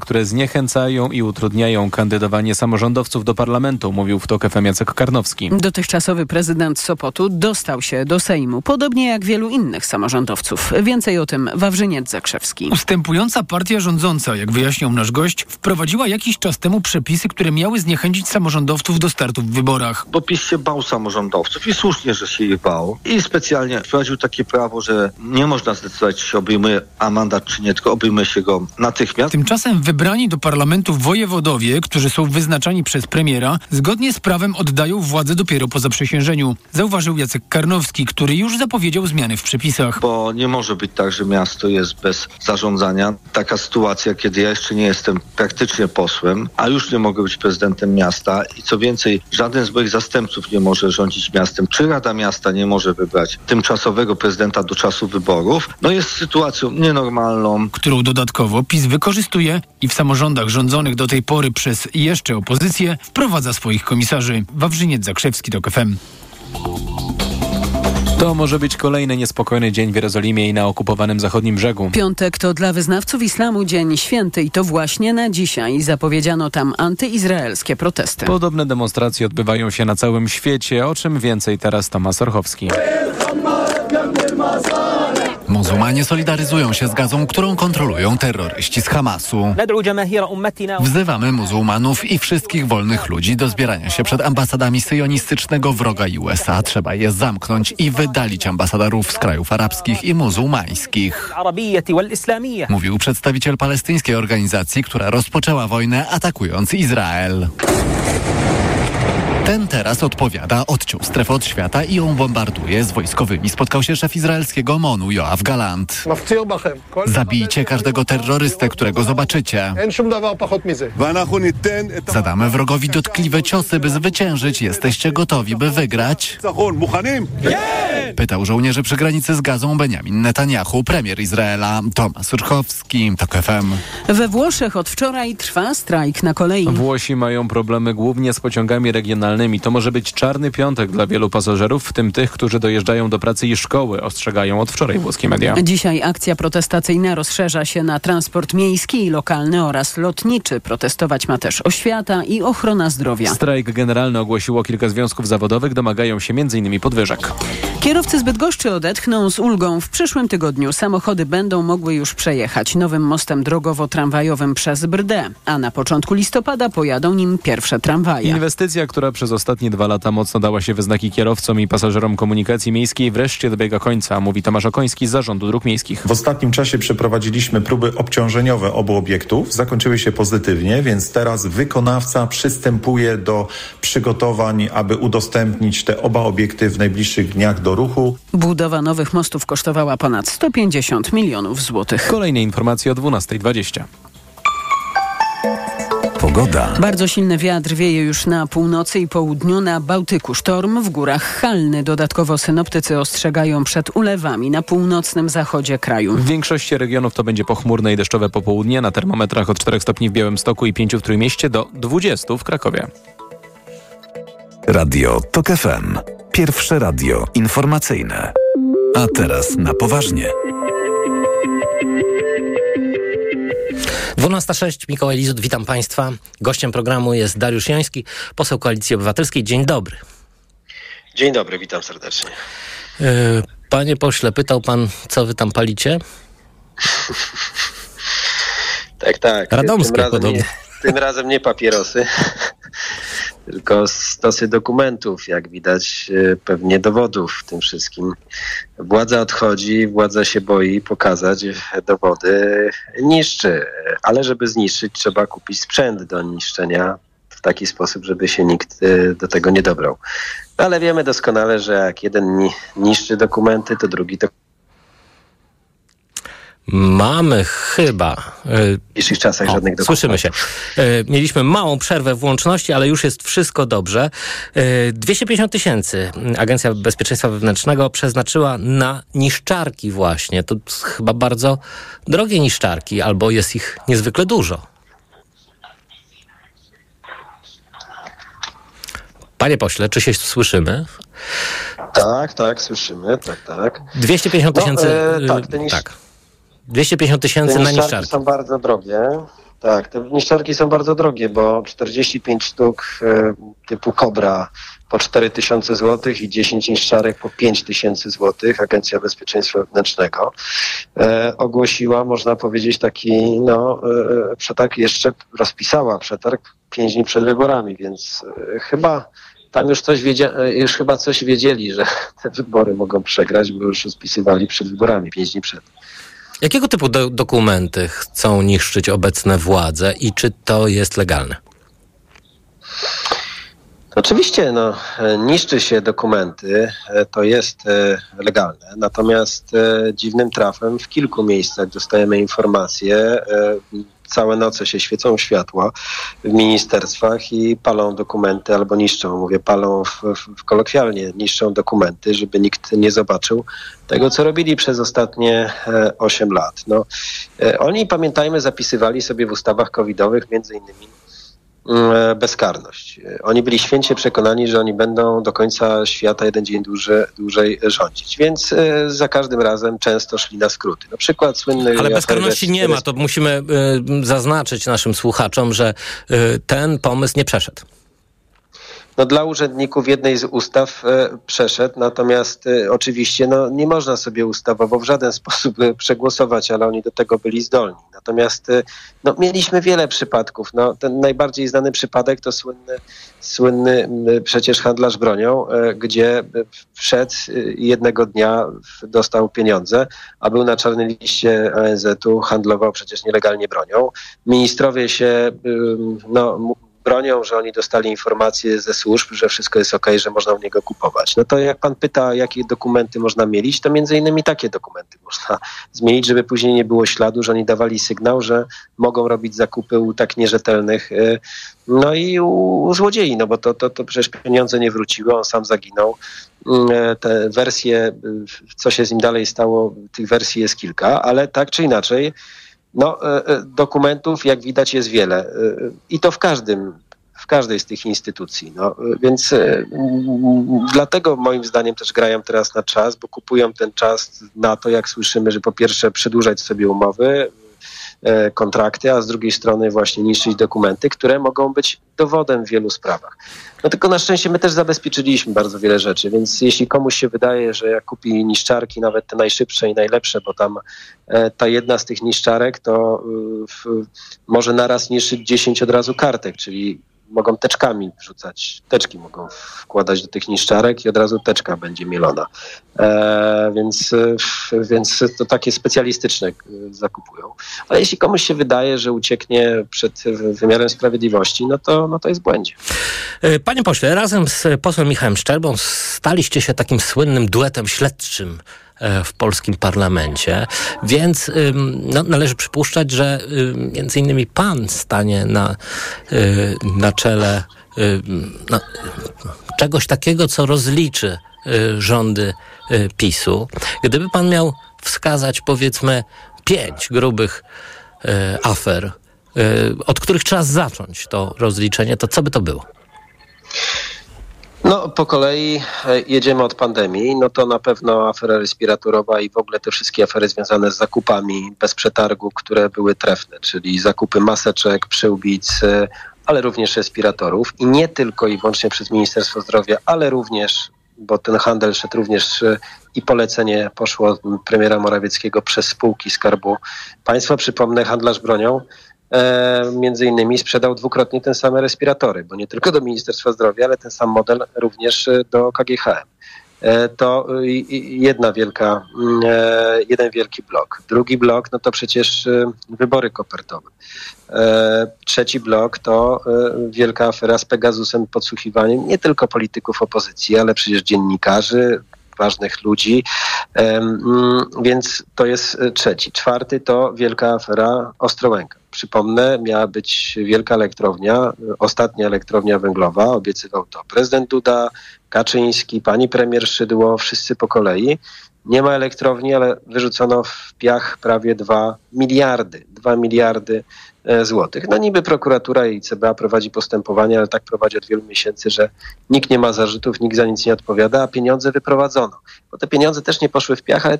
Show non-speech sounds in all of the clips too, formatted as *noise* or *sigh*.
które zniechęcają i utrudniają kandydowanie samorządowców do parlamentu, mówił w TOK FM Jacek Karnowski. Dotychczasowy prezydent Sopotu dostał się do Sejmu, podobnie jak wielu innych samorządowców. Więcej o tym Wawrzyniec Zakrzewski. Ustępująca partia rządząca, jak wyjaśniał nasz gość, wprowadziła jakiś czas temu przepisy, które miały zniechęcić samorządowców do startu w wyborach. Bo PiS się bał samorządowców i słusznie, że się ich bał. I specjalnie wprowadził takie prawo, że nie można zdecydować, czy się obejmuje a mandat, czy nie, tylko obejmuje się go natychmiast. Tymczasem wybrani do parlamentu wojewodowie, którzy są wyznaczani przez premiera, zgodnie z prawem oddają władzę dopiero po zaprzysiężeniu. Zauważył Jacek Karnowski, który już zapowiedział zmiany w przepisach. Bo nie może być tak, że miasto jest bez zarządzania. Taka sytuacja, kiedy ja jeszcze nie jestem praktycznie posłem, a już nie mogę być prezydentem miasta i co więcej, żaden z moich zastępców nie może rządzić miastem, czy Rada Miasta nie może wybrać tymczasowego prezydenta do czasu wyborów, no jest sytuacją nienormalną. Którą dodatkowo PiS wykorzystuje i w samorządach rządzonych do tej pory przez jeszcze opozycję wprowadza swoich komisarzy. Wawrzyniec Zakrzewski, TOK FM. To może być kolejny niespokojny dzień w Jerozolimie i na okupowanym zachodnim brzegu. Piątek to dla wyznawców islamu dzień święty i to właśnie na dzisiaj zapowiedziano tam antyizraelskie protesty. Podobne demonstracje odbywają się na całym świecie, o czym więcej teraz Tomasz Orchowski. Muzułmanie solidaryzują się z gazą, którą kontrolują terroryści z Hamasu. Wzywamy muzułmanów i wszystkich wolnych ludzi do zbierania się przed ambasadami syjonistycznego wroga USA. Trzeba je zamknąć i wydalić ambasadorów z krajów arabskich i muzułmańskich. Mówił przedstawiciel palestyńskiej organizacji, która rozpoczęła wojnę atakując Izrael. Ten teraz odpowiada, odciął strefę od świata i ją bombarduje. Z wojskowymi spotkał się szef izraelskiego MONU Joav Galant. Zabijcie każdego terrorystę, którego zobaczycie. Zadamy wrogowi dotkliwe ciosy, by zwyciężyć. Jesteście gotowi, by wygrać? Pytał żołnierzy przy granicy z Gazą Benjamin Netanyahu, premier Izraela. Tomasz Urchowski, TOK FM. We Włoszech od wczoraj trwa strajk na kolei. Włosi mają problemy głównie z pociągami regionalnymi. To może być czarny piątek dla wielu pasażerów, w tym tych, którzy dojeżdżają do pracy i szkoły, ostrzegają od wczoraj włoskie media. Dzisiaj akcja protestacyjna rozszerza się na transport miejski i lokalny oraz lotniczy. Protestować ma też oświata i ochrona zdrowia. Strajk generalny ogłosiło kilka związków zawodowych, domagają się m.in. podwyżek. Kierowcy z Bydgoszczy odetchną z ulgą. W przyszłym tygodniu samochody będą mogły już przejechać nowym mostem drogowo-tramwajowym przez Brdę, a na początku listopada pojadą nim pierwsze tramwaje. Inwestycja, która przez ostatnie dwa lata mocno dała się we znaki kierowcom i pasażerom komunikacji miejskiej, wreszcie dobiega końca, mówi Tomasz Okoński z Zarządu Dróg Miejskich. W ostatnim czasie przeprowadziliśmy próby obciążeniowe obu obiektów. Zakończyły się pozytywnie, więc teraz wykonawca przystępuje do przygotowań, aby udostępnić te oba obiekty w najbliższych dniach do ruchu. Budowa nowych mostów kosztowała ponad 150 milionów złotych. Kolejne informacje o 12.20. Pogoda. Bardzo silny wiatr wieje już na północy i południu na Bałtyku. Sztorm w górach Halny. Dodatkowo synoptycy ostrzegają przed ulewami na północnym zachodzie kraju. W większości regionów to będzie pochmurne i deszczowe popołudnie. Na termometrach od 4 stopni w Białymstoku i 5 w Trójmieście do 20 w Krakowie. Radio TOK FM. Pierwsze radio informacyjne. A teraz na poważnie. 12.06, Mikołaj Lizut, witam Państwa. Gościem programu jest Dariusz Joński, poseł Koalicji Obywatelskiej. Dzień dobry. Dzień dobry, witam serdecznie. Panie pośle, pytał pan, co wy tam palicie? *laughs* tak, tak. Radomskie tym podobno. Nie, tym razem nie papierosy, *laughs* tylko stosy dokumentów, jak widać, e, pewnie dowodów w tym wszystkim. Władza odchodzi, władza się boi pokazać dowody, niszczy. Ale żeby zniszczyć, trzeba kupić sprzęt do niszczenia w taki sposób, żeby się nikt e, do tego nie dobrał. Ale wiemy doskonale, że jak jeden ni- niszczy dokumenty, to drugi to Mamy chyba. w dzisiejszych czasach O, żadnych dokumentów. słyszymy się. E, Mieliśmy małą przerwę w łączności, ale już jest wszystko dobrze. E, 250 tysięcy Agencja Bezpieczeństwa Wewnętrznego przeznaczyła na niszczarki właśnie. To chyba bardzo drogie niszczarki, albo jest ich niezwykle dużo. Panie pośle, czy się słyszymy? Tak, tak, słyszymy, tak, tak. 250 No, tysięcy. e, y, tak, te nisz- tak. 250 tysięcy na niszczarki są bardzo drogie. Tak, te niszczarki są bardzo drogie, bo 45 sztuk e, typu Cobra po 4000 zł i 10 niszczarek po 5000 zł. Agencja Bezpieczeństwa Wewnętrznego e, ogłosiła, można powiedzieć, taki no, e, przetarg, jeszcze rozpisała przetarg 5 dni przed wyborami, więc chyba tam już coś wiedzia- już chyba coś wiedzieli, że *laughs* te wybory mogą przegrać, bo już rozpisywali przed wyborami, 5 dni przed. Jakiego typu do dokumenty chcą niszczyć obecne władze i czy to jest legalne? Oczywiście, no, e, niszczy się dokumenty, e, to jest e, legalne, natomiast dziwnym trafem w kilku miejscach dostajemy informacje, całe noce się świecą światła w ministerstwach i palą dokumenty albo niszczą, mówię palą w, w, kolokwialnie, niszczą dokumenty, żeby nikt nie zobaczył tego, co robili przez ostatnie 8 lat. No, oni, pamiętajmy, zapisywali sobie w ustawach covidowych między innymi E, bezkarność. Oni byli święcie przekonani, że oni będą do końca świata jeden dzień dłużej, dłużej rządzić, więc e, za każdym razem często szli na skróty. Na przykład słynny... Ale bezkarności nie ma, to musimy e, zaznaczyć naszym słuchaczom, że ten pomysł nie przeszedł no, dla urzędników jednej z ustaw e, przeszedł, natomiast e, oczywiście no, nie można sobie ustawowo w żaden *laughs* sposób e, przegłosować, ale oni do tego byli zdolni. Natomiast no, mieliśmy wiele przypadków. No, ten najbardziej znany przypadek to słynny, słynny przecież handlarz bronią, gdzie wszedł jednego dnia dostał pieniądze, a był na czarnym liście ONZ-u, handlował przecież nielegalnie bronią. Ministrowie się no, bronią, że oni dostali informacje ze służb, że wszystko jest ok, że można u niego kupować. No to jak pan pyta, jakie dokumenty można mielić, to między innymi takie dokumenty można *laughs* zmienić, żeby później nie było śladu, że oni dawali sygnał, że mogą robić zakupy u tak nierzetelnych, y, no i u, złodziei, no bo to, to, to przecież pieniądze nie wróciły, on sam zaginął. Y, te wersje, y, co się z nim dalej stało, tych wersji jest kilka, ale tak czy inaczej, no, e, e, dokumentów, jak widać, jest wiele. E, I to w każdym, w każdej z tych instytucji. No, więc dlatego moim zdaniem też grają teraz na czas, bo kupują ten czas na to, jak słyszymy, że po pierwsze przedłużać sobie umowy, kontrakty, a z drugiej strony właśnie niszczyć dokumenty, które mogą być dowodem w wielu sprawach. No tylko na szczęście my też zabezpieczyliśmy bardzo wiele rzeczy, więc jeśli komuś się wydaje, że jak kupi niszczarki, nawet te najszybsze i najlepsze, bo tam e, ta jedna z tych niszczarek to w, może naraz niszczyć 10 od razu kartek, czyli mogą teczkami wrzucać, teczki mogą wkładać do tych niszczarek i od razu teczka będzie mielona. E, więc, e, więc to takie specjalistyczne e, zakupują. Ale jeśli komuś się wydaje, że ucieknie przed wymiarem sprawiedliwości, no to, no to jest błędzie. E, panie pośle, razem z posłem Michałem Szczerbą staliście się takim słynnym duetem śledczym w polskim parlamencie, więc no, należy przypuszczać, że między innymi pan stanie na, y, na czele no, czegoś takiego, co rozliczy y, rządy y, PiSu. Gdyby pan miał wskazać powiedzmy pięć grubych afer, od których trzeba zacząć to rozliczenie, to co by to było? No, po kolei e, jedziemy od pandemii. No to na pewno afera respiratorowa i w ogóle te wszystkie afery związane z zakupami bez przetargu, które były trefne, czyli zakupy maseczek, przyłbic, e, ale również respiratorów i nie tylko i wyłącznie przez Ministerstwo Zdrowia, ale również, bo ten handel szedł również e, i polecenie poszło premiera Morawieckiego przez spółki Skarbu Państwa. Przypomnę, handlarz bronią między innymi sprzedał dwukrotnie ten same respiratory, bo nie tylko do Ministerstwa Zdrowia, ale ten sam model również e, do KGHM. E, to jedna wielka, mm, jeden wielki blok. Drugi blok, no to przecież wybory kopertowe. Trzeci blok to wielka afera z Pegasusem, podsłuchiwaniem nie tylko polityków opozycji, ale przecież dziennikarzy, ważnych ludzi, mm, więc to jest trzeci. Czwarty to wielka afera Ostrołęka. Przypomnę, miała być wielka elektrownia, ostatnia elektrownia węglowa, obiecywał to prezydent Duda, Kaczyński, pani premier Szydło, wszyscy po kolei. Nie ma elektrowni, ale wyrzucono w piach prawie 2 miliardy, 2 miliardy e, złotych. No niby prokuratura i CBA prowadzi postępowanie, ale tak prowadzi od wielu miesięcy, że nikt nie ma zarzutów, nikt za nic nie odpowiada, a pieniądze wyprowadzono. Bo te pieniądze też nie poszły w piach, ale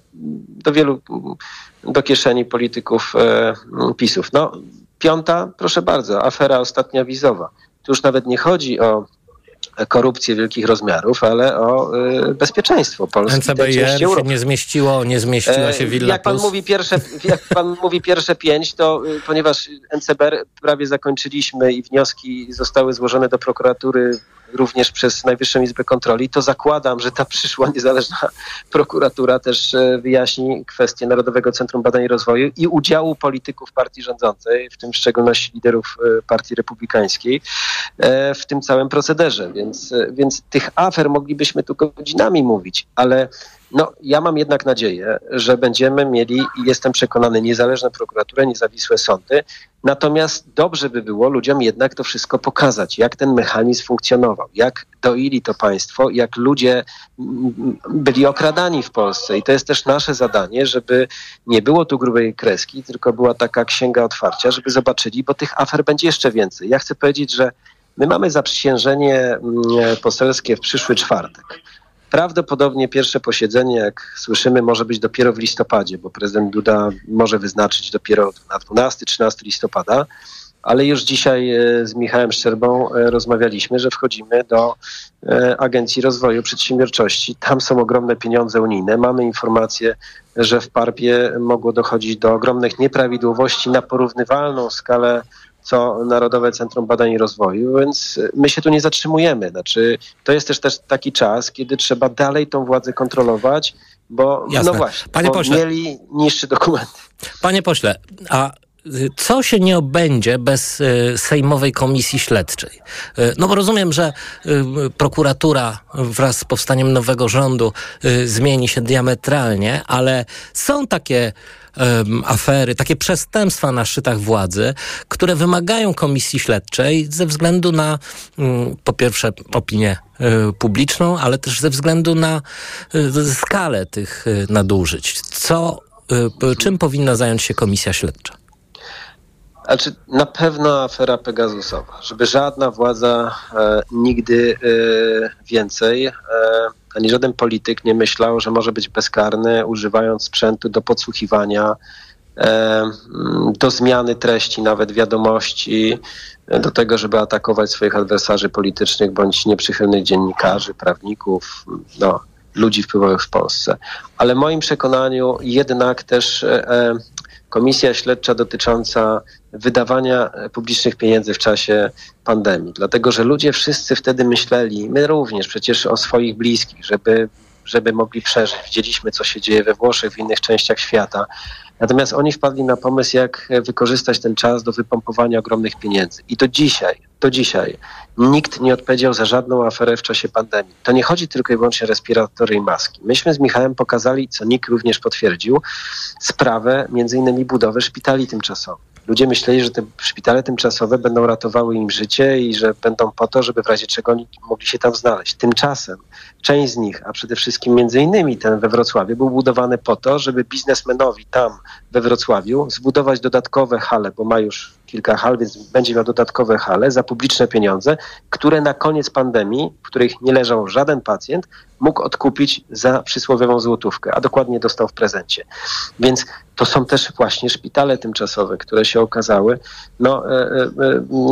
do wielu, do kieszeni polityków e, PiSów. No, piąta, proszę bardzo, afera ostatnia wizowa. Tu już nawet nie chodzi o korupcję wielkich rozmiarów, ale o y, bezpieczeństwo Polski. NCBR się nie zmieściło, nie zmieściła się Villa jak pan mówi pierwsze, *laughs* Jak pan mówi pierwsze pięć, to y, ponieważ NCBR prawie zakończyliśmy i wnioski zostały złożone do prokuratury również przez Najwyższą Izbę Kontroli, to zakładam, że ta przyszła niezależna prokuratura też e, wyjaśni kwestię Narodowego Centrum Badań i Rozwoju i udziału polityków partii rządzącej, w tym w szczególności liderów e, Partii Republikańskiej, e, w tym całym procederze. Więc, więc tych afer moglibyśmy tu godzinami mówić, ale no, ja mam jednak nadzieję, że będziemy mieli, i jestem przekonany, niezależną prokuraturę, niezawisłe sądy. Natomiast dobrze by było ludziom jednak to wszystko pokazać, jak ten mechanizm funkcjonował, jak doili to państwo, jak ludzie byli okradani w Polsce. I to jest też nasze zadanie, żeby nie było tu grubej kreski, tylko była taka księga otwarcia, żeby zobaczyli, bo tych afer będzie jeszcze więcej. Ja chcę powiedzieć, że my mamy zaprzysiężenie poselskie w przyszły czwartek. Prawdopodobnie pierwsze posiedzenie, jak słyszymy, może być dopiero w listopadzie, bo prezydent Duda może wyznaczyć dopiero na 12-13 listopada. Ale już dzisiaj e, z Michałem Szczerbą e, rozmawialiśmy, że wchodzimy do e, Agencji Rozwoju Przedsiębiorczości. Tam są ogromne pieniądze unijne. Mamy informację, że w Parpie mogło dochodzić do ogromnych nieprawidłowości na porównywalną skalę co Narodowe Centrum Badań i Rozwoju, więc my się tu nie zatrzymujemy. Znaczy, to jest też, też taki czas, kiedy trzeba dalej tą władzę kontrolować, bo Jasne. no właśnie, Panie bo pośle, mieli niższy dokument. Panie pośle, a co się nie obędzie bez y, Sejmowej Komisji Śledczej? Y, no bo rozumiem, że y, prokuratura wraz z powstaniem nowego rządu zmieni się diametralnie, ale są takie afery, takie przestępstwa na szczytach władzy, które wymagają komisji śledczej ze względu na mm, po pierwsze opinię publiczną, ale też ze względu na skalę tych nadużyć. Co, czym powinna zająć się komisja śledcza? Znaczy, na pewno afera Pegasusowa, żeby żadna władza e, nigdy e, więcej, e, ani żaden polityk nie myślał, że może być bezkarny, używając sprzętu do podsłuchiwania, e, do zmiany treści, nawet wiadomości, do tego, żeby atakować swoich adwersarzy politycznych bądź nieprzychylnych dziennikarzy, prawników, no, ludzi wpływowych w Polsce. Ale moim przekonaniu jednak też e, e, komisja śledcza dotycząca wydawania publicznych pieniędzy w czasie pandemii. Dlatego, że ludzie wszyscy wtedy myśleli, my również przecież o swoich bliskich, żeby, żeby mogli przeżyć. Widzieliśmy, co się dzieje we Włoszech, w innych częściach świata. Natomiast oni wpadli na pomysł, jak wykorzystać ten czas do wypompowania ogromnych pieniędzy. I do dzisiaj, do dzisiaj nikt nie odpowiedział za żadną aferę w czasie pandemii. To nie chodzi tylko i wyłącznie o respiratory i maski. Myśmy z Michałem pokazali, co NIK również potwierdził, sprawę między innymi budowy szpitali tymczasowych. Ludzie myśleli, że te szpitale tymczasowe będą ratowały im życie i że będą po to, żeby w razie czego oni mogli się tam znaleźć. Tymczasem część z nich, a przede wszystkim między innymi ten we Wrocławiu, był budowany po to, żeby biznesmenowi tam we Wrocławiu zbudować dodatkowe hale, bo ma już kilka hal, więc będzie miał dodatkowe hale za publiczne pieniądze, które na koniec pandemii, w których nie leżał żaden pacjent, mógł odkupić za przysłowiową złotówkę, a dokładnie dostał w prezencie. Więc to są też właśnie szpitale tymczasowe, które się okazały no, e, e,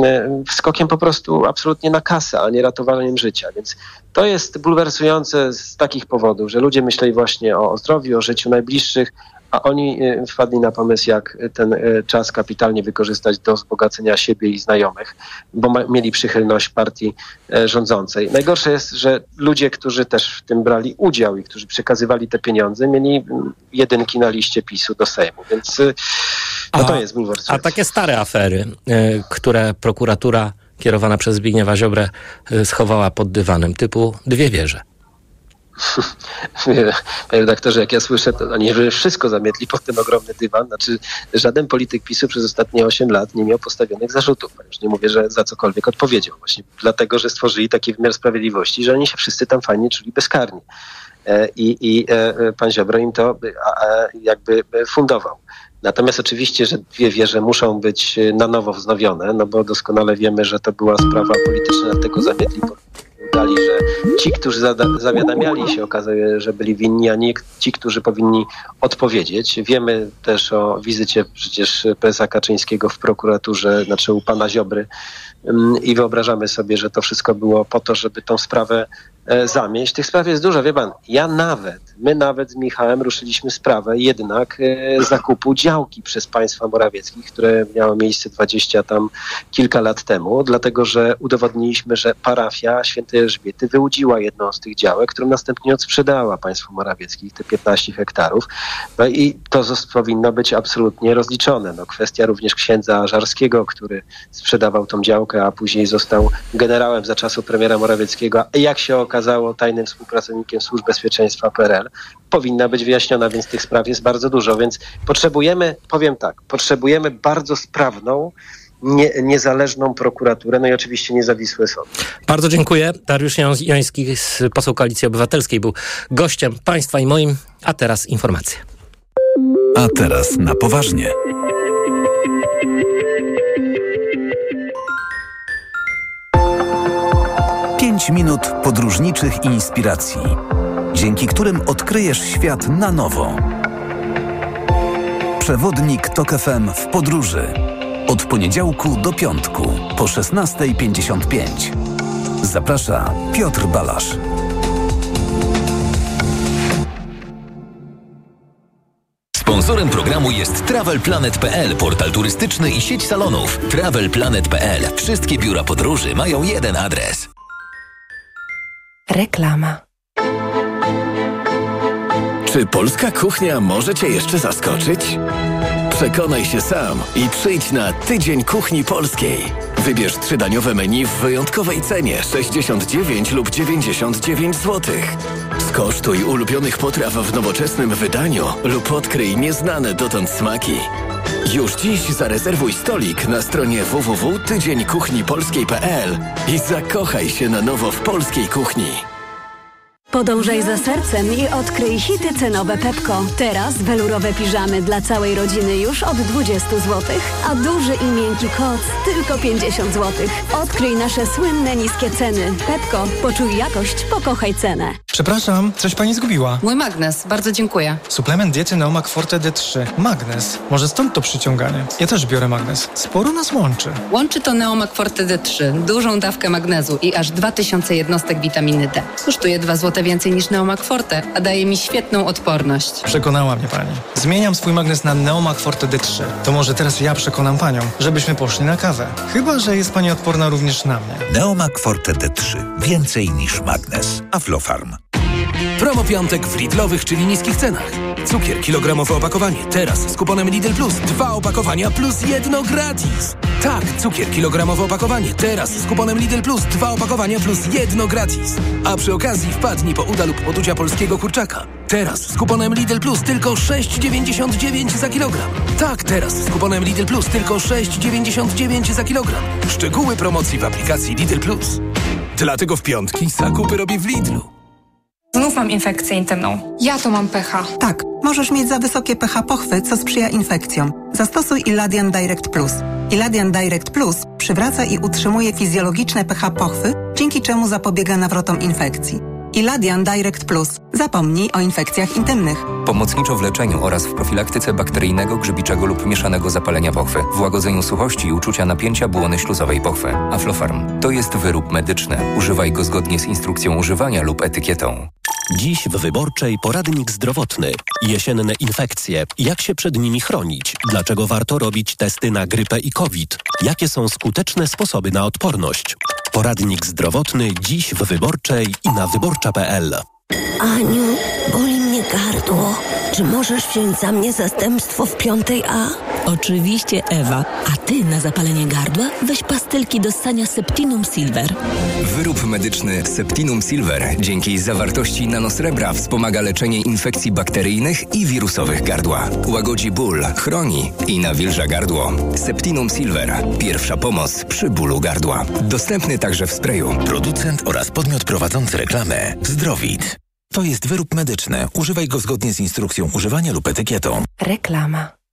e, skokiem po prostu absolutnie na kasę, a nie ratowaniem życia. Więc to jest bulwersujące z takich powodów, że ludzie myśleli właśnie o zdrowiu, o życiu najbliższych, a oni y, wpadli na pomysł, jak ten y, czas kapitalnie wykorzystać do wzbogacenia siebie i znajomych, bo mieli przychylność partii e, rządzącej. Najgorsze jest, że ludzie, którzy też w tym brali udział i którzy przekazywali te pieniądze, mieli mm, jedynki na liście PiSu do Sejmu, więc y, no to jest bulwersujące. A takie stare afery, które prokuratura kierowana przez Zbigniewa Ziobrę schowała pod dywanem, typu dwie wieże. *laughs* Panie redaktorze, jak ja słyszę, to oni wszystko zamietli pod ten ogromny dywan. Znaczy, żaden polityk PiSu przez ostatnie 8 lat nie miał postawionych zarzutów. Już nie mówię, że za cokolwiek odpowiedział. Właśnie dlatego, że stworzyli taki wymiar sprawiedliwości, że oni się wszyscy tam fajnie czuli bezkarni. E, I, i e, pan Ziobro im to jakby fundował. Natomiast oczywiście, że dwie wieże muszą być na nowo wznowione, no bo doskonale wiemy, że to była sprawa polityczna, dlatego zamietli okazali, że ci, którzy zawiadamiali się, okazuje, że byli winni, a nie ci, którzy powinni odpowiedzieć. Wiemy też o wizycie przecież prezesa Kaczyńskiego w prokuraturze, znaczy u pana Ziobry i wyobrażamy sobie, że to wszystko było po to, żeby tą sprawę zamieść. Tych spraw jest dużo, wie pan. Ja nawet, my nawet z Michałem ruszyliśmy sprawę jednak e, zakupu działki przez państwa Morawieckich, które miało miejsce dwadzieścia tam kilka lat temu, dlatego że udowodniliśmy, że parafia świętej Elżbiety wyłudziła jedną z tych działek, którą następnie odsprzedała państwu Morawieckich, te 15 hektarów. No i to powinno być absolutnie rozliczone. No, kwestia również księdza Żarskiego, który sprzedawał tą działkę, a później został generałem za czasu premiera Morawieckiego. Jak się okazało tajnym współpracownikiem służb bezpieczeństwa PRL, powinna być wyjaśniona, więc tych spraw jest bardzo dużo. Więc potrzebujemy, powiem tak, potrzebujemy bardzo sprawną, nie, niezależną prokuraturę, no i oczywiście niezawisłe sądy. Bardzo dziękuję. Dariusz Joński, poseł Koalicji Obywatelskiej, był gościem państwa i moim, a teraz informacje. A teraz na poważnie. 5 minut podróżniczych inspiracji, dzięki którym odkryjesz świat na nowo. Przewodnik TOK FM w podróży. Od poniedziałku do piątku po 16.55. Zaprasza Piotr Balasz. Sponsorem programu jest TravelPlanet.pl, portal turystyczny i sieć salonów. TravelPlanet.pl. Wszystkie biura podróży mają jeden adres. Reklama. Czy polska kuchnia może Cię jeszcze zaskoczyć? Przekonaj się sam i przyjdź na Tydzień Kuchni Polskiej. Wybierz trzydaniowe menu w wyjątkowej cenie 69 lub 99 zł. Skosztuj ulubionych potraw w nowoczesnym wydaniu lub odkryj nieznane dotąd smaki. Już dziś zarezerwuj stolik na stronie www.tydzieńkuchnipolskiej.pl i zakochaj się na nowo w polskiej kuchni. Podążaj za sercem i odkryj hity cenowe Pepko. Teraz welurowe piżamy dla całej rodziny już od 20 zł, a duży i miękki koc tylko 50 zł. Odkryj nasze słynne niskie ceny. Pepko, poczuj jakość, pokochaj cenę. Przepraszam, coś pani zgubiła. Mój magnes, bardzo dziękuję. Suplement diety Neomak Forte D3. Magnes. Może stąd to przyciąganie. Ja też biorę magnes. Sporo nas łączy. Łączy to Neomak Forte D3. Dużą dawkę magnezu i aż 2000 jednostek witaminy D. Kosztuje 2 zł więcej niż Neomak Forte, a daje mi świetną odporność. Przekonała mnie pani. Zmieniam swój magnes na Neomak Forte D3. To może teraz ja przekonam panią, żebyśmy poszli na kawę. Chyba, że jest pani odporna również na mnie. Neomak Forte D3. Więcej niż magnes. Aflofarm. Promo piątek w Lidlowych, czyli niskich cenach. Cukier kilogramowe opakowanie. Teraz z kuponem Lidl Plus. Dwa opakowania plus jedno gratis. Tak, cukier kilogramowe opakowanie. Teraz z kuponem Lidl Plus. Dwa opakowania plus jedno gratis. A przy okazji wpadnij po uda lub poducia polskiego kurczaka. Teraz z kuponem Lidl Plus tylko 6,99 za kilogram. Tak, teraz z kuponem Lidl Plus tylko 6,99 za kilogram. Szczegóły promocji w aplikacji Lidl Plus. Dlatego w piątki zakupy robię w Lidlu. Znów mam infekcję intymną. Ja to mam pH. Tak, możesz mieć za wysokie pH pochwy, co sprzyja infekcjom. Zastosuj Iladian Direct Plus. Iladian Direct Plus przywraca i utrzymuje fizjologiczne pH pochwy, dzięki czemu zapobiega nawrotom infekcji. Iladian Direct Plus. Zapomnij o infekcjach intymnych. Pomocniczo w leczeniu oraz w profilaktyce bakteryjnego, grzybiczego lub mieszanego zapalenia pochwy, w łagodzeniu suchości i uczucia napięcia błony śluzowej pochwy. Aflofarm. To jest wyrób medyczny. Używaj go zgodnie z instrukcją używania lub etykietą. Dziś w Wyborczej poradnik zdrowotny. Jesienne infekcje. Jak się przed nimi chronić? Dlaczego warto robić testy na grypę i COVID? Jakie są skuteczne sposoby na odporność? Poradnik zdrowotny dziś w Wyborczej i na wyborcza.pl. Aniu, boli mnie gardło. Czy możesz wziąć za mnie zastępstwo w piątej A? Oczywiście, Ewa. A ty na zapalenie gardła weź pastylki do ssania Septinum Silver. Wyrób medyczny Septinum Silver dzięki zawartości nanosrebra wspomaga leczenie infekcji bakteryjnych i wirusowych gardła. Łagodzi ból, chroni i nawilża gardło. Septinum Silver. Pierwsza pomoc przy bólu gardła. Dostępny także w sprayu. Producent oraz podmiot prowadzący reklamę Zdrowit. To jest wyrób medyczny. Używaj go zgodnie z instrukcją używania lub etykietą. Reklama.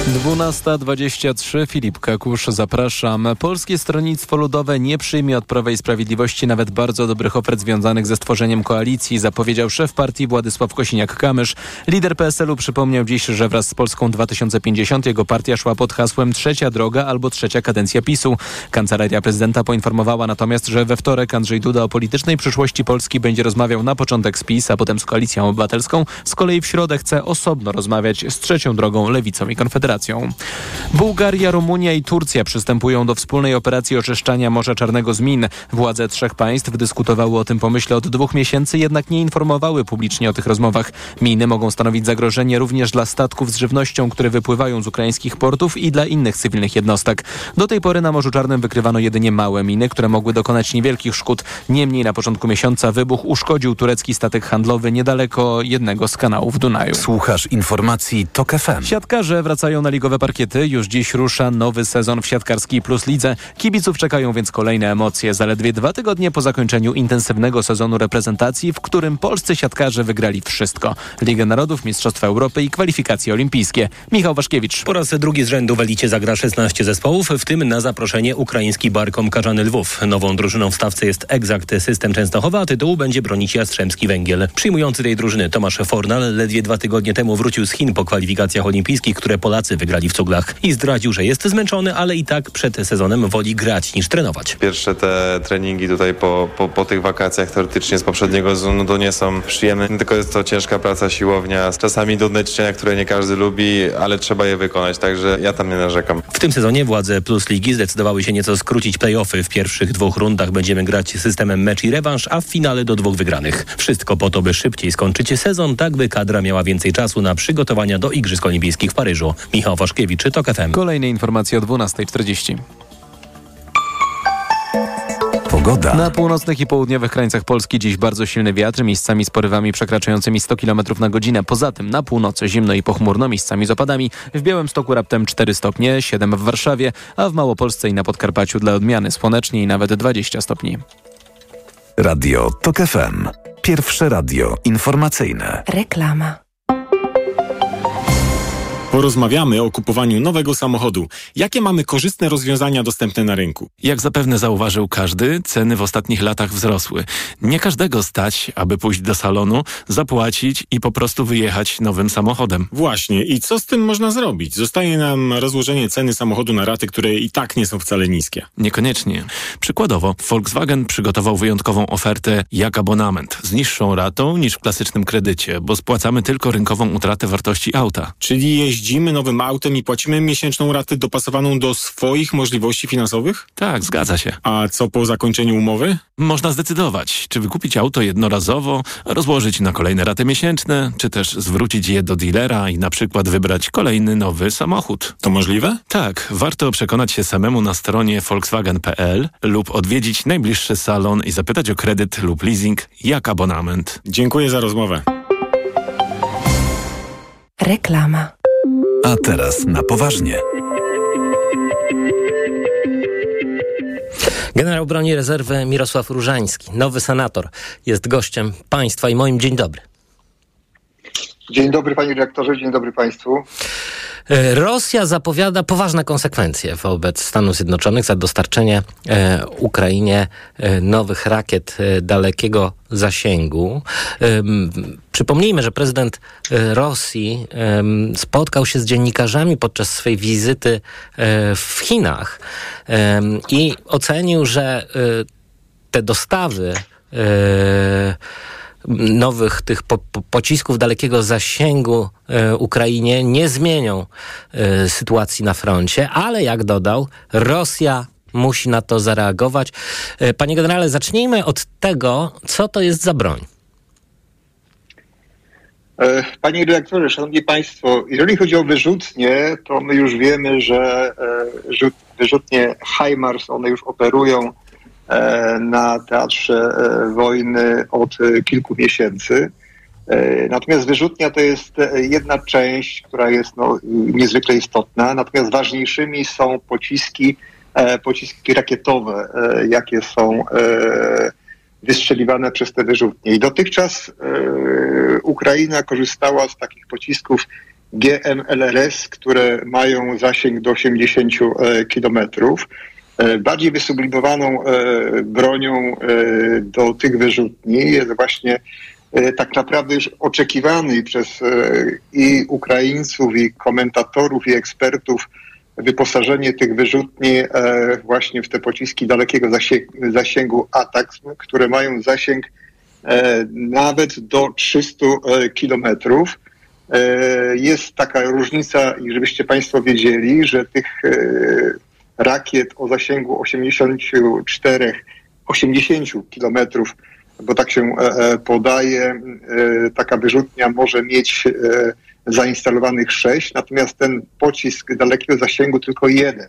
12.23 Filip Kakusz, zapraszam. Polskie Stronnictwo Ludowe nie przyjmie od Prawa i Sprawiedliwości nawet bardzo dobrych ofert związanych ze stworzeniem koalicji, zapowiedział szef partii Władysław Kosiniak-Kamysz. Lider PSL-u przypomniał dziś, że wraz z Polską 2050 jego partia szła pod hasłem trzecia droga albo trzecia kadencja PiSu. Kancelaria prezydenta poinformowała natomiast, że we wtorek Andrzej Duda o politycznej przyszłości Polski będzie rozmawiał na początek z PiS, a potem z Koalicją Obywatelską. Z kolei w środę chce osobno rozmawiać z trzecią drogą, Lewicą i Konfederacją. Bułgaria, Rumunia i Turcja przystępują do wspólnej operacji oczyszczania Morza Czarnego z min. Władze trzech państw dyskutowały o tym pomyśle od dwóch miesięcy, jednak nie informowały publicznie o tych rozmowach. Miny mogą stanowić zagrożenie również dla statków z żywnością, które wypływają z ukraińskich portów i dla innych cywilnych jednostek. Do tej pory na Morzu Czarnym wykrywano jedynie małe miny, które mogły dokonać niewielkich szkód. Niemniej na początku miesiąca wybuch uszkodził turecki statek handlowy niedaleko jednego z kanałów Dunaju. Słuchasz informacji TOK FM. Siatkarze wracają na ligowe parkiety. Już dziś rusza nowy sezon w siatkarskiej Plus Lidze. Kibiców czekają więc kolejne emocje. Zaledwie dwa tygodnie po zakończeniu intensywnego sezonu reprezentacji, w którym polscy siatkarze wygrali wszystko. Ligę Narodów, Mistrzostwa Europy i kwalifikacje olimpijskie. Michał Waszkiewicz. Po raz drugi z rzędu w Elicie zagra 16 zespołów, w tym na zaproszenie ukraiński Barkom Karzany Lwów. Nową drużyną w stawce jest Exact System Częstochowa, a tytułu będzie bronić Jastrzębski Węgiel. Przyjmujący tej drużyny Tomasz Fornal ledwie dwa tygodnie temu wrócił z Chin po kwalifikacjach olimpijskich, które Polacy wygrali w cuglach i zdradził, że jest zmęczony, ale i tak przed sezonem woli grać niż trenować. Pierwsze te treningi tutaj po, po, po tych wakacjach teoretycznie z poprzedniego sezonu to nie są przyjemne, tylko jest to ciężka praca, siłownia, czasami nudne ćwiczenia, które nie każdy lubi, ale trzeba je wykonać, także ja tam nie narzekam. W tym sezonie władze Plus Ligi zdecydowały się nieco skrócić play-offy. W pierwszych dwóch rundach będziemy grać systemem mecz i rewanż, a w finale do dwóch wygranych. Wszystko po to, by szybciej skończyć sezon, tak by kadra miała więcej czasu na przygotowania do Igrzysk Olimpijskich w Paryżu. Michał Waszkiewicz, TOK FM. Kolejne informacje o 12.40. Pogoda. Na północnych i południowych krańcach Polski dziś bardzo silny wiatr, miejscami z porywami przekraczającymi 100 km na godzinę. Poza tym na północy zimno i pochmurno, miejscami z opadami. W Białymstoku raptem 4 stopnie, 7 w Warszawie, a w Małopolsce i na Podkarpaciu dla odmiany słonecznie i nawet 20 stopni. Radio TOK FM. Pierwsze radio informacyjne. Reklama. Porozmawiamy o kupowaniu nowego samochodu. Jakie mamy korzystne rozwiązania dostępne na rynku? Jak zapewne zauważył każdy, ceny w ostatnich latach wzrosły. Nie każdego stać, aby pójść do salonu, zapłacić i po prostu wyjechać nowym samochodem. Właśnie. I co z tym można zrobić? Zostaje nam rozłożenie ceny samochodu na raty, które i tak nie są wcale niskie. Niekoniecznie. Przykładowo, Volkswagen przygotował wyjątkową ofertę jak abonament z niższą ratą niż w klasycznym kredycie, bo spłacamy tylko rynkową utratę wartości auta. Czyli jeździmy nowym autem i płacimy miesięczną ratę dopasowaną do swoich możliwości finansowych? Tak, zgadza się. A co po zakończeniu umowy? Można zdecydować, czy wykupić auto jednorazowo, rozłożyć na kolejne raty miesięczne, czy też zwrócić je do dealera i na przykład wybrać kolejny nowy samochód. To możliwe? Tak, warto przekonać się samemu na stronie volkswagen.pl lub odwiedzić najbliższy salon i zapytać o kredyt lub leasing jak abonament. Dziękuję za rozmowę. Reklama. A teraz na poważnie. Generał broni rezerwy Mirosław Różański, nowy senator, jest gościem państwa i moim dzień dobry. Dzień dobry panie dyrektorze, dzień dobry państwu. E, Rosja zapowiada poważne konsekwencje wobec Stanów Zjednoczonych za dostarczenie e, Ukrainie e, nowych rakiet e, dalekiego zasięgu. Ym, Przypomnijmy, że prezydent e, Rosji spotkał się z dziennikarzami podczas swej wizyty e, w Chinach i ocenił, że e, te dostawy e, nowych tych po, po, pocisków dalekiego zasięgu e, Ukrainie nie zmienią e, sytuacji na froncie, ale jak dodał, Rosja musi na to zareagować. E, panie generale, zacznijmy od tego, co to jest za broń. E, Panie dyrektorze, szanowni państwo, jeżeli chodzi o wyrzutnie, to my już wiemy, że e, rzut- wyrzutnie HIMARS, one już operują na teatrze e, wojny od e, kilku miesięcy. E, Natomiast wyrzutnia to jest e, jedna część, która jest no, niezwykle istotna. Natomiast ważniejszymi są pociski, e, pociski rakietowe, e, jakie są e, wystrzeliwane przez te wyrzutnie. I dotychczas e, Ukraina korzystała z takich pocisków GMLRS, które mają zasięg do 80 kilometrów. Bardziej wysublimowaną bronią do tych wyrzutni jest właśnie tak naprawdę już oczekiwany przez i Ukraińców, i komentatorów, i ekspertów wyposażenie tych wyrzutni e, właśnie w te pociski dalekiego zasięgu ATAK, które mają zasięg e, nawet do 300 e, kilometrów. Jest taka różnica, i żebyście Państwo wiedzieli, że tych rakiet o zasięgu 84, 80 kilometrów, bo tak się podaje, taka wyrzutnia może mieć zainstalowanych sześć, natomiast ten pocisk dalekiego zasięgu tylko jeden.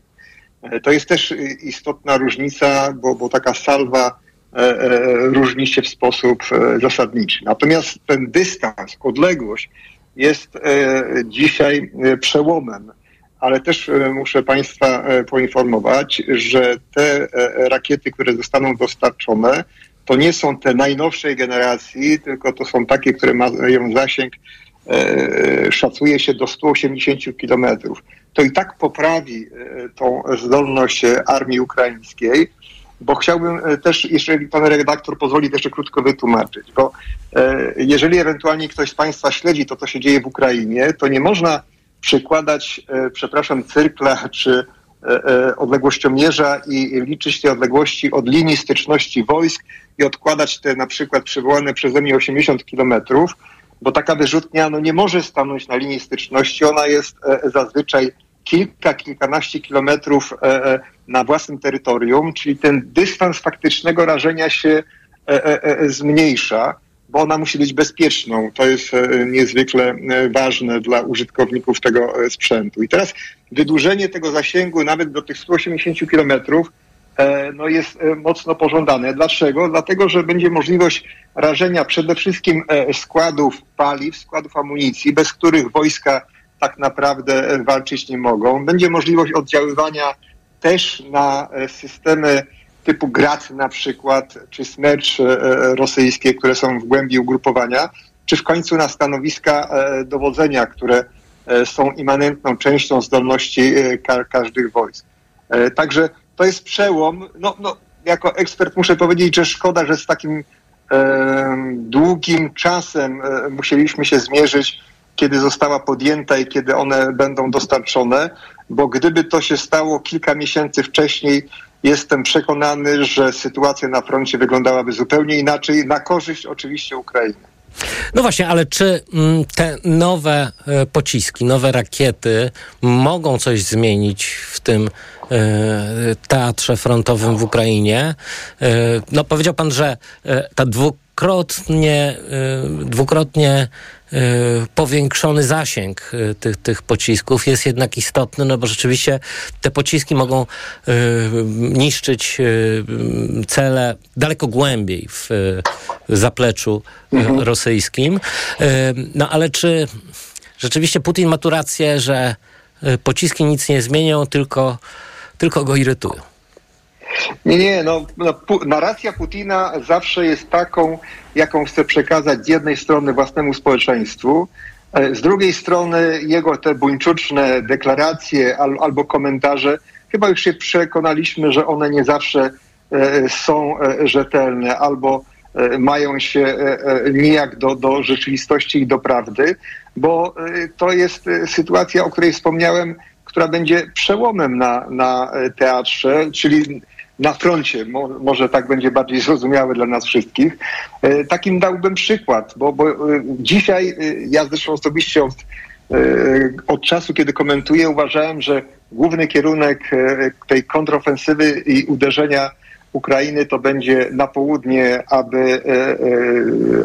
E, to jest też istotna różnica, bo, bo taka salwa e, e, różni się w sposób zasadniczy. Natomiast ten dystans, odległość jest dzisiaj przełomem, ale też muszę Państwa poinformować, że te rakiety, które zostaną dostarczone, to nie są te najnowszej generacji, tylko to są takie, które mają zasięg E, szacuje się do 180 kilometrów. To i tak poprawi e, tą zdolność armii ukraińskiej, bo chciałbym e, też, jeżeli pan redaktor pozwoli, też krótko wytłumaczyć, bo jeżeli ewentualnie ktoś z Państwa śledzi to, co się dzieje w Ukrainie, to nie można przykładać, przepraszam, cyrkla czy odległościomierza i liczyć te odległości od linii styczności wojsk i odkładać te na przykład przywołane przeze mnie 80 kilometrów, bo taka wyrzutnia no, nie może stanąć na linii styczności. Ona jest e, zazwyczaj kilka, kilkanaście kilometrów e, e, na własnym terytorium, czyli ten dystans faktycznego rażenia się zmniejsza, bo ona musi być bezpieczną. To jest niezwykle ważne dla użytkowników tego sprzętu. I teraz wydłużenie tego zasięgu nawet do tych 180 kilometrów E, no jest e, mocno pożądane. Dlaczego? Dlatego, że będzie możliwość rażenia przede wszystkim e, składów paliw, składów amunicji, bez których wojska tak naprawdę walczyć nie mogą. Będzie możliwość oddziaływania też na systemy typu GRAD na przykład, czy Smercz rosyjskie, które są w głębi ugrupowania, czy w końcu na stanowiska dowodzenia, które są immanentną częścią zdolności każdych wojsk. Także to jest przełom. No, no, jako ekspert muszę powiedzieć, że szkoda, że z takim e, długim czasem e, musieliśmy się zmierzyć, kiedy została podjęta i kiedy one będą dostarczone, bo gdyby to się stało kilka miesięcy wcześniej, jestem przekonany, że sytuacja na froncie wyglądałaby zupełnie inaczej, na korzyść oczywiście Ukrainy. No właśnie, ale czy mm, te nowe e, pociski, nowe rakiety mogą coś zmienić w tym E, teatrze frontowym w Ukrainie. E, no powiedział pan, że ta dwukrotnie, dwukrotnie powiększony zasięg tych, tych pocisków jest jednak istotny, no bo rzeczywiście te pociski mogą niszczyć cele daleko głębiej w zapleczu mhm. rosyjskim. No ale czy rzeczywiście Putin ma tu rację, że pociski nic nie zmienią, tylko tylko go irytują. Nie, nie, no, no narracja Putina zawsze jest taką, jaką chce przekazać z jednej strony własnemu społeczeństwu, e, z drugiej strony jego te buńczuczne deklaracje al, albo komentarze, chyba już się przekonaliśmy, że one nie zawsze e, są e, rzetelne albo e, mają się e, e, nijak do, do rzeczywistości i do prawdy, bo to jest sytuacja, o której wspomniałem, która będzie przełomem na, na teatrze, czyli na froncie, Mo, może tak będzie bardziej *laughs* zrozumiałe dla nas wszystkich. E, takim dałbym przykład, bo, bo e, dzisiaj, ja zresztą osobiście od, od czasu, kiedy komentuję, uważałem, że główny kierunek tej kontrofensywy i uderzenia Ukrainy to będzie na południe, aby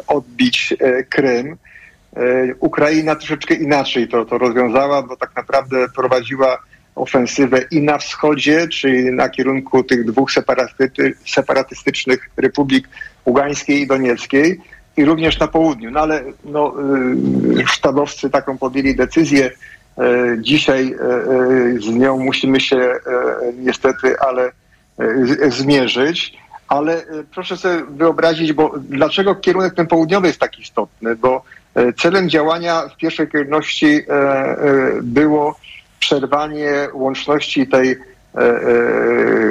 odbić Krym. E, Ukraina troszeczkę inaczej to, to rozwiązała, bo tak naprawdę prowadziła ofensywę i na wschodzie, czyli na kierunku tych dwóch separatystycznych republik Ługańskiej i Donieckiej i również na południu. No ale no, y, sztabowcy taką podjęli decyzję. E, dzisiaj e, z nią musimy się niestety, ale zmierzyć. ale proszę sobie wyobrazić, bo dlaczego kierunek ten południowy jest tak istotny, bo celem działania w pierwszej kolejności było przerwanie łączności tej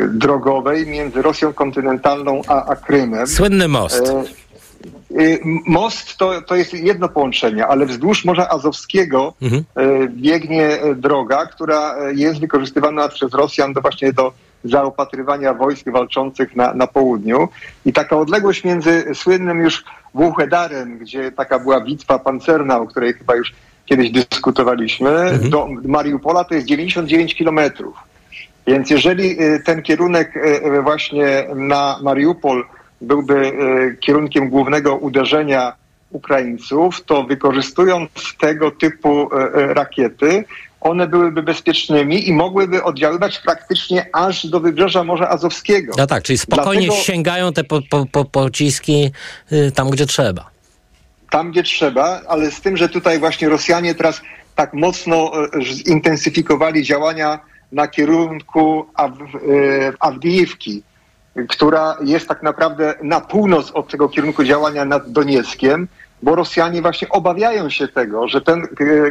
drogowej między Rosją kontynentalną a, a Krymem. Słynny most. Most to, to jest jedno połączenie, ale wzdłuż Morza Azowskiego mhm. biegnie droga, która jest wykorzystywana przez Rosjan do właśnie do zaopatrywania wojsk walczących na, na południu. I taka odległość między słynnym już Wuchedarem, gdzie taka była bitwa pancerna, o której chyba już kiedyś dyskutowaliśmy, mhm. do Mariupola to jest 99 kilometrów. Więc jeżeli ten kierunek właśnie na Mariupol byłby kierunkiem głównego uderzenia Ukraińców, to wykorzystując tego typu rakiety, one byłyby bezpiecznymi i mogłyby oddziaływać praktycznie aż do wybrzeża Morza Azowskiego. No tak, czyli spokojnie Dlatego, sięgają te po, po, po, pociski y, tam, gdzie trzeba. Tam, gdzie trzeba, ale z tym, że tutaj właśnie Rosjanie teraz tak mocno y, zintensyfikowali działania na kierunku Aw, y, Awdijivki, która jest tak naprawdę na północ od tego kierunku działania nad Donieckiem, bo Rosjanie właśnie obawiają się tego, że ten e,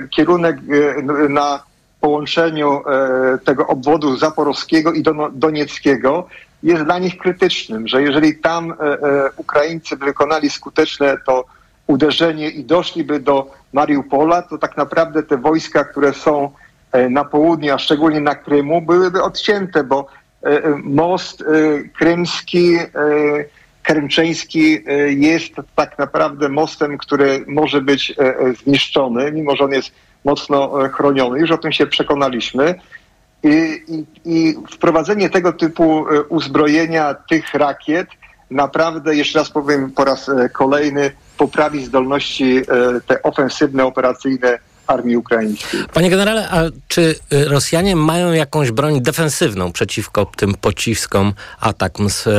kierunek e, na połączeniu e, tego obwodu zaporowskiego i donieckiego jest dla nich krytycznym, że jeżeli tam Ukraińcy wykonali skuteczne to uderzenie i doszliby do Mariupola, to tak naprawdę te wojska, które są na południu, a szczególnie na Krymu, byłyby odcięte, bo most krymski Krymczeński e, jest tak naprawdę mostem, który może być e, e, zniszczony, mimo że on jest mocno chroniony. Już o tym się przekonaliśmy. I, i, i wprowadzenie tego typu uzbrojenia tych rakiet naprawdę, jeszcze raz powiem po raz kolejny, poprawi zdolności te ofensywne, operacyjne armii ukraińskiej. Panie generale, a czy y, Rosjanie mają jakąś broń defensywną przeciwko tym pociskom ATACMS, y,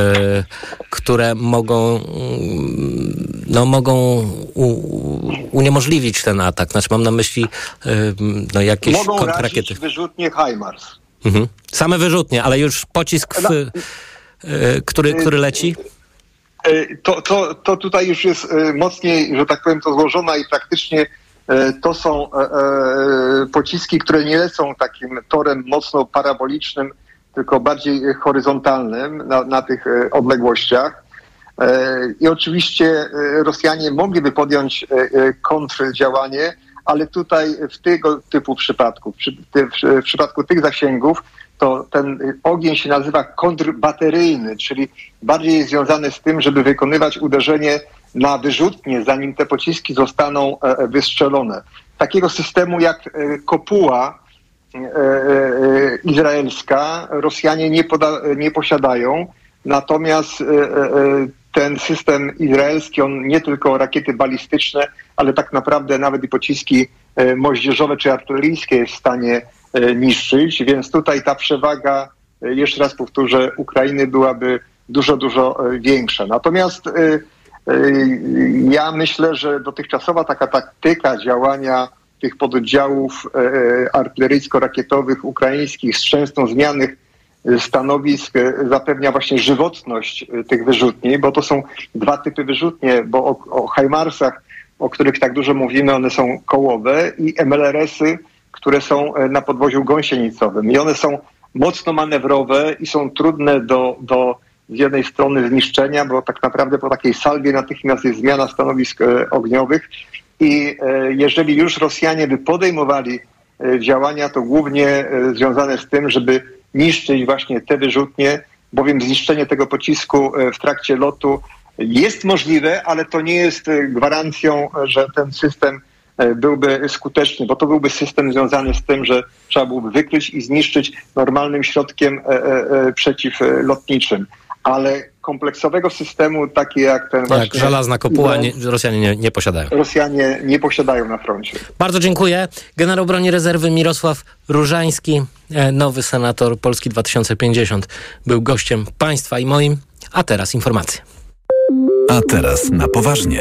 które mogą, mm, no, mogą u, uniemożliwić ten atak? Znaczy mam na myśli y, no, jakieś mogą kontrakiety. wyrzutnie HIMARS. Mhm. Same wyrzutnie, ale już pocisk, w, który, który leci? To, to, to tutaj już jest mocniej, że tak powiem, to złożona i praktycznie E, to są e, e, pociski, które nie lecą takim torem mocno parabolicznym, tylko bardziej horyzontalnym na, na tych odległościach. I oczywiście Rosjanie mogliby podjąć kontrdziałanie, ale tutaj w tego typu przypadku, w przypadku tych zasięgów, to ten ogień się nazywa kontrbateryjny, czyli bardziej jest związany z tym, żeby wykonywać uderzenie na wyrzutnie, zanim te pociski zostaną e, e, wystrzelone. Takiego systemu jak e, kopuła izraelska Rosjanie nie, poda, nie posiadają, natomiast ten system izraelski, on nie tylko rakiety balistyczne, ale tak naprawdę nawet i pociski moździerzowe czy artyleryjskie jest w stanie niszczyć, więc tutaj ta przewaga, jeszcze raz powtórzę, Ukrainy byłaby dużo, dużo większa. Natomiast ja myślę, że dotychczasowa taka taktyka działania tych pododdziałów e, e, artyleryjsko-rakietowych ukraińskich z częstą zmianych e, stanowisk zapewnia właśnie żywotność tych wyrzutni, bo to są dwa typy wyrzutnie, bo o, o Hajmarsach, o których tak dużo mówimy, one są kołowe i MLRS-y, które są na podwoziu gąsienicowym. I one są mocno manewrowe i są trudne do, do z jednej strony zniszczenia, bo tak naprawdę po takiej salwie natychmiast jest zmiana stanowisk e, ogniowych i e, jeżeli już Rosjanie by podejmowali e, działania, to głównie związane z tym, żeby niszczyć właśnie te wyrzutnie, bowiem zniszczenie tego pocisku w trakcie lotu jest możliwe, ale to nie jest gwarancją, że ten system byłby skuteczny, bo to byłby system związany z tym, że trzeba byłoby wykryć i zniszczyć normalnym środkiem przeciwlotniczym ale kompleksowego systemu, taki jak ten właśnie... Jak żelazna kopuła, nie, Rosjanie nie, nie, posiadają. Rosjanie nie posiadają na froncie. Bardzo dziękuję. Generał broni rezerwy Mirosław Różański, e, nowy senator Polski 2050, był gościem państwa i moim. A teraz informacje. A teraz na poważnie.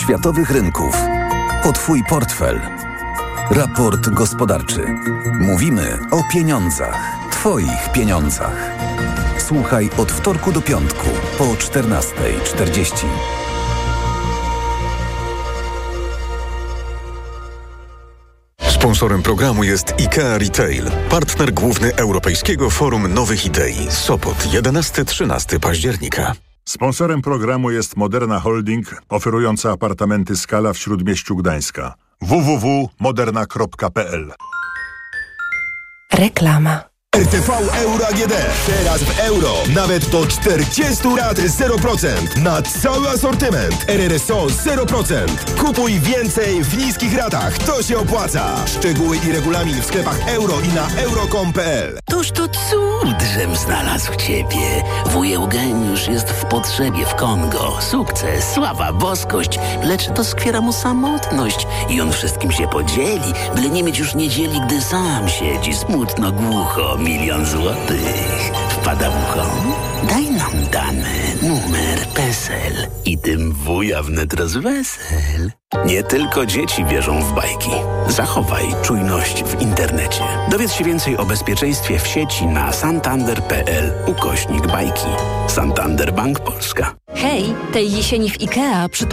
Światowych rynków. O Twój portfel Raport gospodarczy. Mówimy o pieniądzach. Twoich pieniądzach. Słuchaj od wtorku do piątku po 14.40. Sponsorem programu jest IKEA Retail, partner główny Europejskiego Forum Nowych Idei. Sopot 11-13 października. Sponsorem programu jest Moderna Holding, oferująca apartamenty Skala w Śródmieściu Gdańska. www.moderna.pl Reklama. RTV Euro AGD. Teraz w euro. Nawet do 40 lat 0%. Na cały asortyment. RRSO 0%. Kupuj więcej w niskich ratach. To się opłaca. Szczegóły i regulamin w sklepach euro i na euro.com.pl Toż to cud, żem znalazł ciebie. Wuj Eugeniusz jest w potrzebie w Kongo. Sukces, sława, boskość, lecz doskwiera mu samotność i on wszystkim się podzieli, byle nie mieć już niedzieli, gdy sam siedzi smutno, głucho milion złotych. Wpada w ucho? Daj nam dane, numer, PESEL i tym wuja wnet rozwesel. Nie tylko dzieci wierzą w bajki. Zachowaj czujność w internecie. Dowiedz się więcej o bezpieczeństwie w sieci na santander.pl ukośnik bajki. Santander Bank Polska. Hej, tej jesieni w IKEA przytul